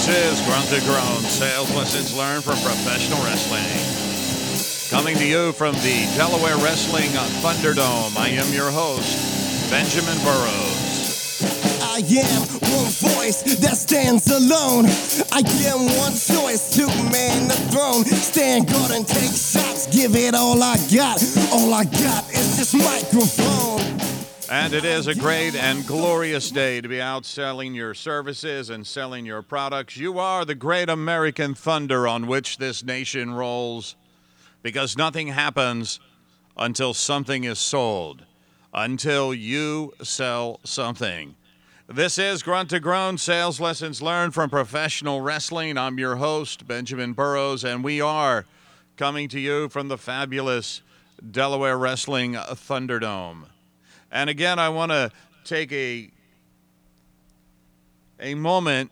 This is Grunt to Groan Sales Lessons Learned from Professional Wrestling. Coming to you from the Delaware Wrestling Thunderdome, I am your host, Benjamin Burrows. I am one voice that stands alone. I am one choice to man the throne. Stand guard and take shots. Give it all I got. All I got is this microphone. And it is a great and glorious day to be out selling your services and selling your products. You are the great American thunder on which this nation rolls because nothing happens until something is sold, until you sell something. This is Grunt to Groan Sales Lessons Learned from Professional Wrestling. I'm your host, Benjamin Burrows, and we are coming to you from the fabulous Delaware Wrestling Thunderdome. And again, I want to take a a moment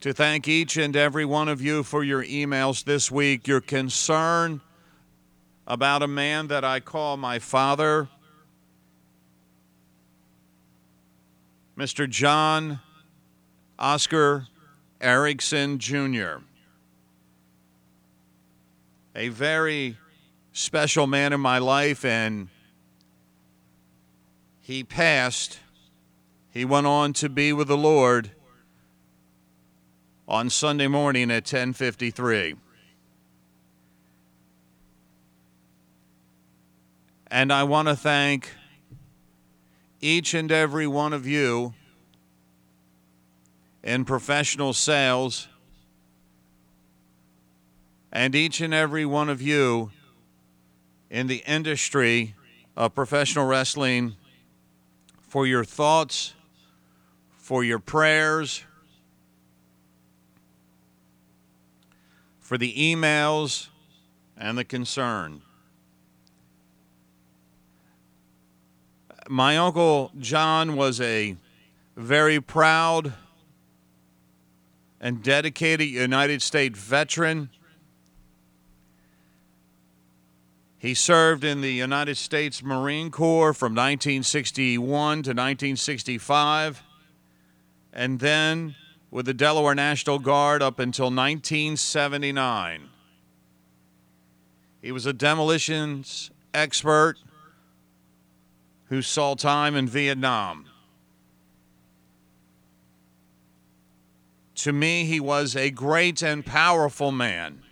to thank each and every one of you for your emails this week, your concern about a man that I call my father, Mr. John Oscar Erickson Jr. A very special man in my life and he passed. He went on to be with the Lord on Sunday morning at 10:53. And I want to thank each and every one of you in professional sales and each and every one of you in the industry of professional wrestling for your thoughts, for your prayers, for the emails and the concern. My uncle John was a very proud and dedicated United States veteran. He served in the United States Marine Corps from 1961 to 1965, and then with the Delaware National Guard up until 1979. He was a demolitions expert who saw time in Vietnam. To me, he was a great and powerful man.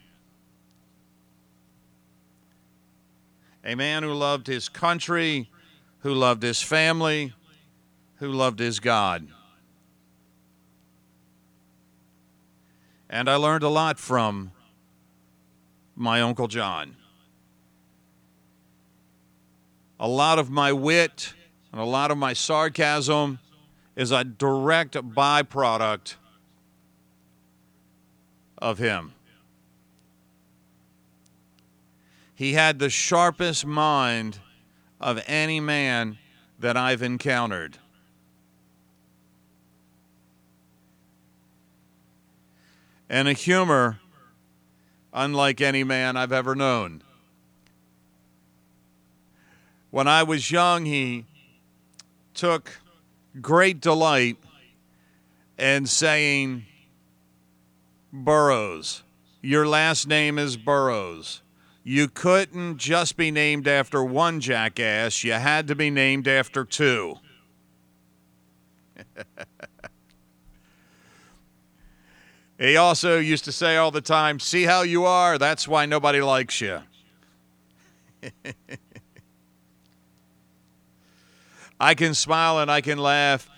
A man who loved his country, who loved his family, who loved his God. And I learned a lot from my Uncle John. A lot of my wit and a lot of my sarcasm is a direct byproduct of him. He had the sharpest mind of any man that I've encountered. And a humor unlike any man I've ever known. When I was young, he took great delight in saying, Burrows. Your last name is Burrows. You couldn't just be named after one jackass, you had to be named after two. he also used to say all the time, See how you are? That's why nobody likes you. I can smile and I can laugh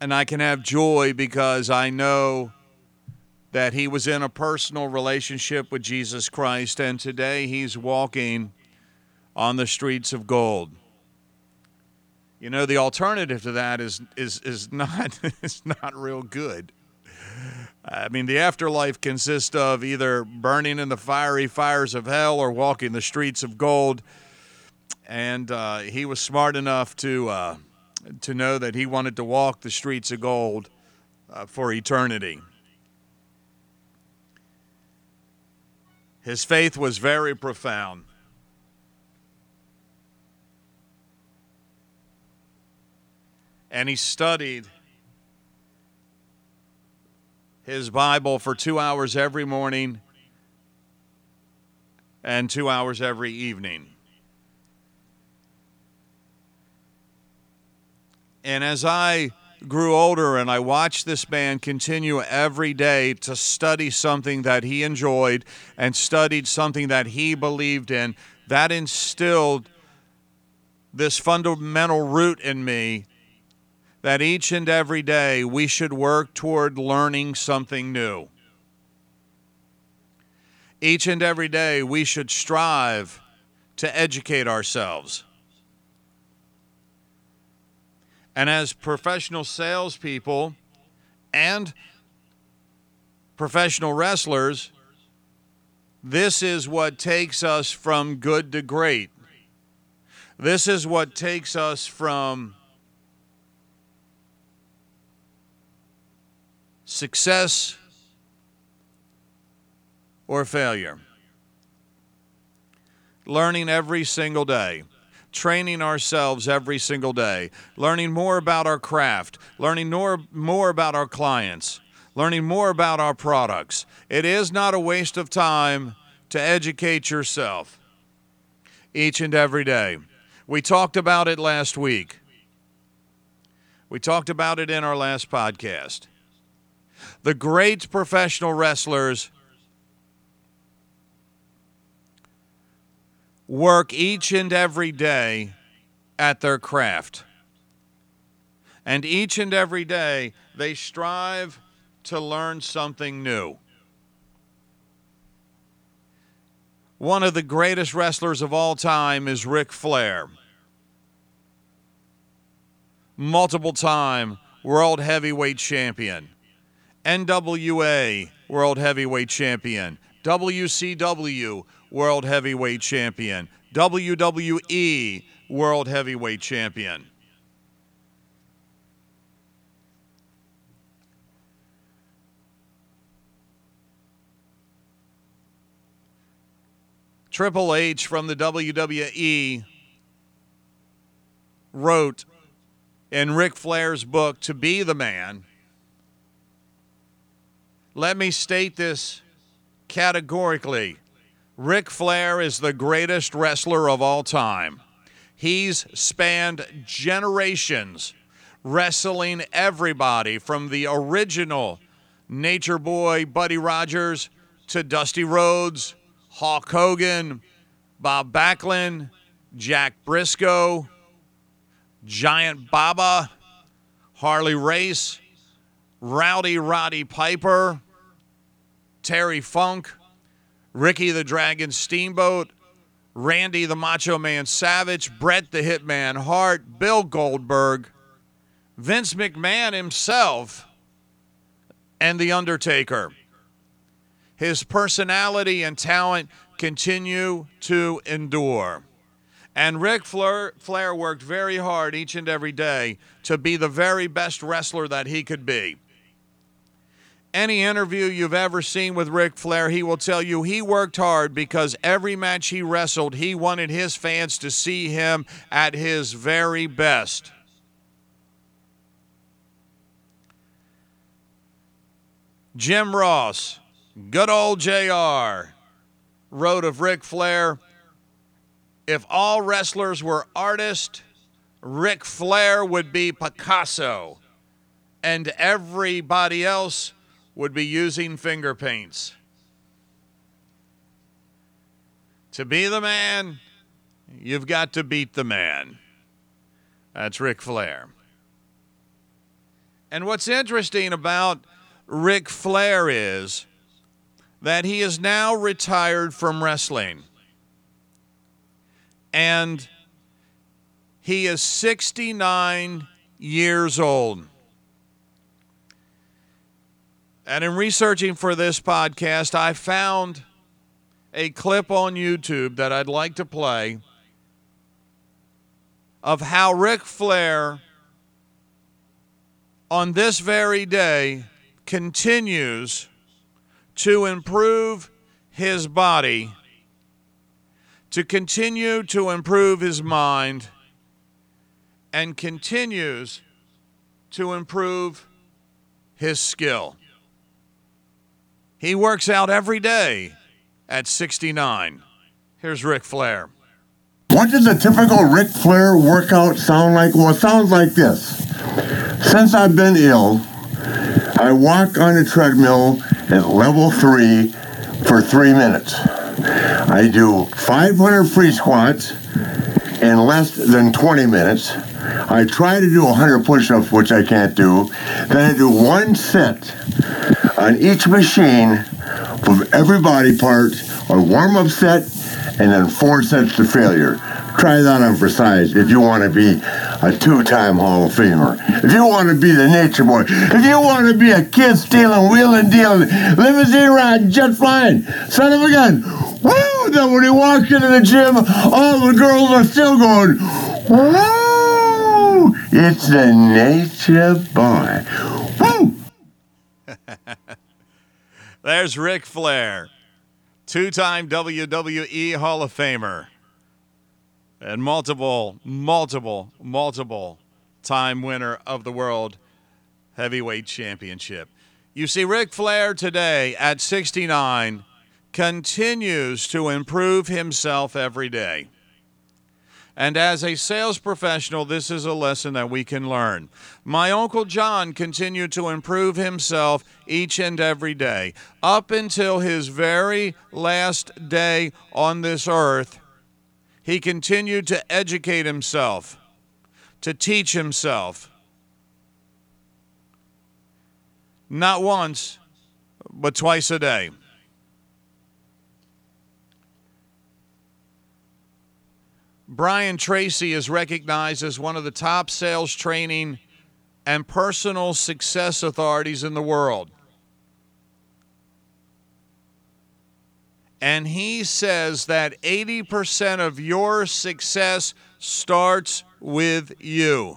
and I can have joy because I know that he was in a personal relationship with Jesus Christ, and today he's walking on the streets of gold. You know, the alternative to that is is is not is not real good. I mean, the afterlife consists of either burning in the fiery fires of hell or walking the streets of gold. And uh, he was smart enough to uh, to know that he wanted to walk the streets of gold uh, for eternity. His faith was very profound. And he studied his Bible for two hours every morning and two hours every evening. And as I grew older and I watched this man continue every day to study something that he enjoyed and studied something that he believed in, that instilled this fundamental root in me that each and every day we should work toward learning something new. Each and every day we should strive to educate ourselves. And as professional salespeople and professional wrestlers, this is what takes us from good to great. This is what takes us from success or failure. Learning every single day, training ourselves every single day, learning more about our craft, learning more, more about our clients, learning more about our products. It is not a waste of time to educate yourself each and every day. We talked about it last week. We talked about it in our last podcast. The great professional wrestlers work each and every day at their craft. And each and every day they strive to learn something new. One of the greatest wrestlers of all time is Ric Flair multiple time world heavyweight champion, NWA world heavyweight champion, WCW world heavyweight champion, WWE world heavyweight champion. Triple H from the WWE wrote in Ric Flair's book, To Be the Man. Let me state this categorically Ric Flair is the greatest wrestler of all time. He's spanned generations wrestling everybody from the original Nature Boy Buddy Rogers to Dusty Rhodes, Hulk Hogan, Bob Backlund, Jack Briscoe, Giant Baba, Harley Race, Rowdy Roddy Piper, Terry Funk, Ricky the Dragon Steamboat, Randy the Macho Man Savage, Bret the Hitman Hart, Bill Goldberg, Vince McMahon himself, and The Undertaker. His personality and talent continue to endure. And Ric Flair, Flair worked very hard each and every day to be the very best wrestler that he could be. Any interview you've ever seen with Ric Flair, he will tell you he worked hard because every match he wrestled, he wanted his fans to see him at his very best. Jim Ross, good old JR, wrote of Ric Flair if all wrestlers were artists, Ric Flair would be Picasso, and everybody else would be using finger paints. To be the man, you've got to beat the man. That's Ric Flair. And what's interesting about Ric Flair is that he is now retired from wrestling and he is 69 years old. And in researching for this podcast, I found a clip on YouTube that I'd like to play of how Ric Flair, on this very day, continues to improve his body to continue to improve his mind and continues to improve his skill. He works out every day at 69. Here's Ric Flair. What does a typical Ric Flair workout sound like? Well, it sounds like this. Since I've been ill, I walk on a treadmill at level three for three minutes. I do 500 free squats in less than 20 minutes. I try to do 100 push-ups, which I can't do. Then I do one set on each machine from every body part, a warm-up set, and then four sets to failure. Try that on for size if you want to be a two-time Hall of Famer. If you want to be the nature boy. If you want to be a kid stealing, wheeling, dealing, limousine ride, jet flying, son of a gun. Woo! Then when he walks into the gym, all the girls are still going, Woo! It's the nature boy. Woo! There's Ric Flair, two time WWE Hall of Famer, and multiple, multiple, multiple time winner of the World Heavyweight Championship. You see, Ric Flair today at 69 continues to improve himself every day. And as a sales professional, this is a lesson that we can learn. My Uncle John continued to improve himself each and every day. Up until his very last day on this earth, he continued to educate himself, to teach himself. Not once, but twice a day. Brian Tracy is recognized as one of the top sales training and personal success authorities in the world. And he says that 80% of your success starts with you.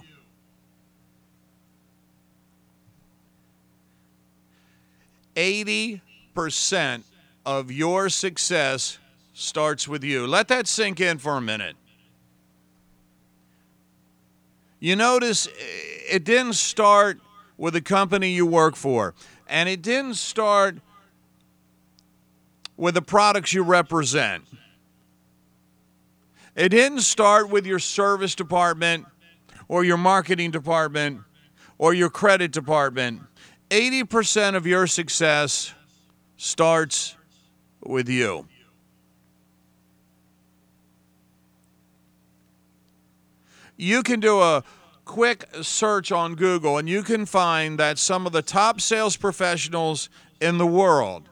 Eighty percent of your success starts with you. Let that sink in for a minute. You notice uh, it didn't start with the company you work for, and it didn't start with the products you represent. It didn't start with your service department or your marketing department or your credit department. 80% of your success starts with you. You can do a quick search on Google and you can find that some of the top sales professionals in the world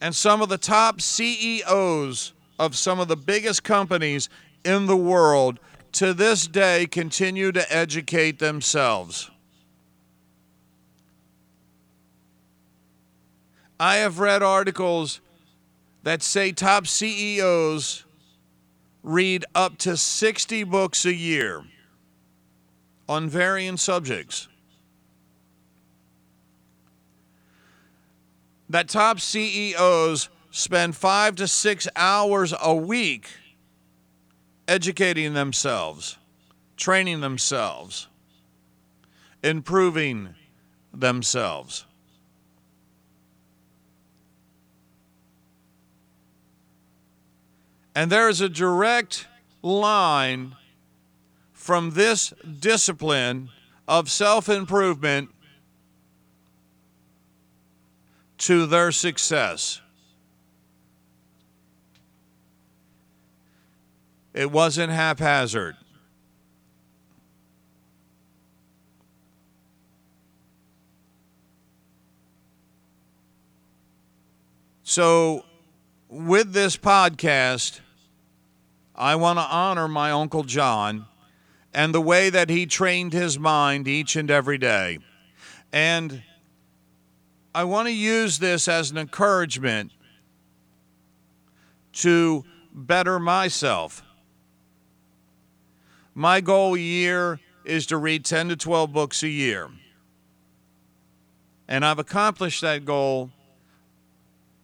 and some of the top CEOs of some of the biggest companies in the world to this day continue to educate themselves. I have read articles that say top CEOs read up to 60 books a year on varying subjects. That top CEOs spend five to six hours a week educating themselves, training themselves, improving themselves. And there is a direct line from this discipline of self improvement to their success. It wasn't haphazard. So, with this podcast, I want to honor my Uncle John and the way that he trained his mind each and every day. And I want to use this as an encouragement to better myself. My goal year is to read 10 to 12 books a year. And I've accomplished that goal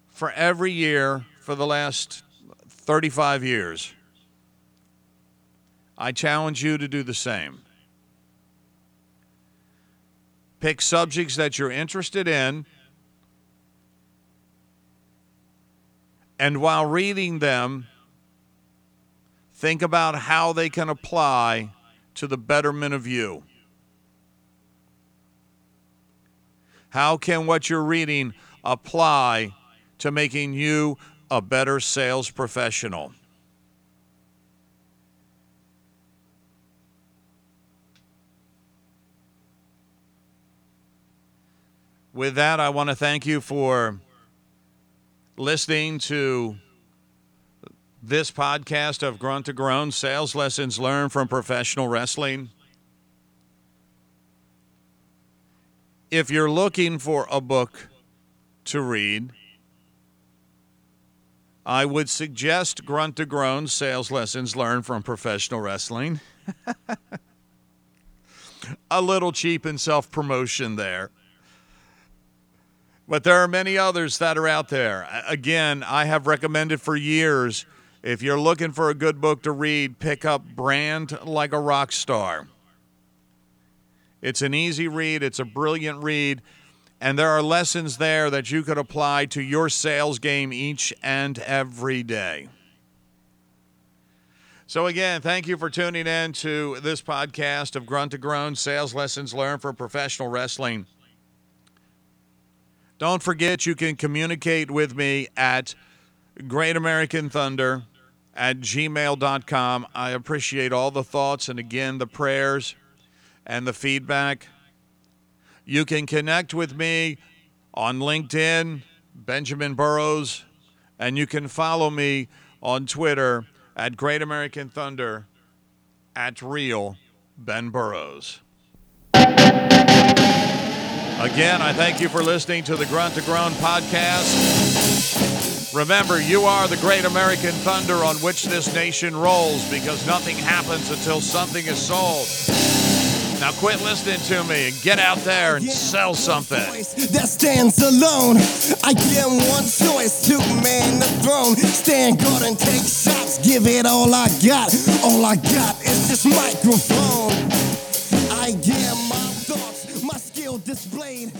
for every year for the last 35 years. I challenge you to do the same. Pick subjects that you're interested in And while reading them, think about how they can apply to the betterment of you. How can what you're reading apply to making you a better sales professional? With that, I want to thank you for listening to this podcast of Grunt to Groan Sales Lessons Learned from Professional Wrestling. If you're looking for a book to read, I would suggest Grunt to Groan Sales Lessons Learned from Professional Wrestling. a little cheap in self promotion there. But there are many others that are out there. Again, I have recommended for years if you're looking for a good book to read, pick up Brand Like a Rock Star. It's an easy read, it's a brilliant read, and there are lessons there that you could apply to your sales game each and every day. So, again, thank you for tuning in to this podcast of Grunt to Groan Sales Lessons Learned for Professional Wrestling. Don't forget you can communicate with me at Great American Thunder at gmail.com. I appreciate all the thoughts and again the prayers and the feedback. You can connect with me on LinkedIn, Benjamin Burrows, and you can follow me on Twitter at Great American Thunder at Real Ben Burrows. Again, I thank you for listening to the Grunt to Groan podcast. Remember, you are the great American thunder on which this nation rolls because nothing happens until something is sold. Now quit listening to me and get out there and sell something. That stands alone. I get one choice to man the throne. Stand guard and take shots. Give it all I got. All I got is this microphone. I get my thoughts, my skill displayed.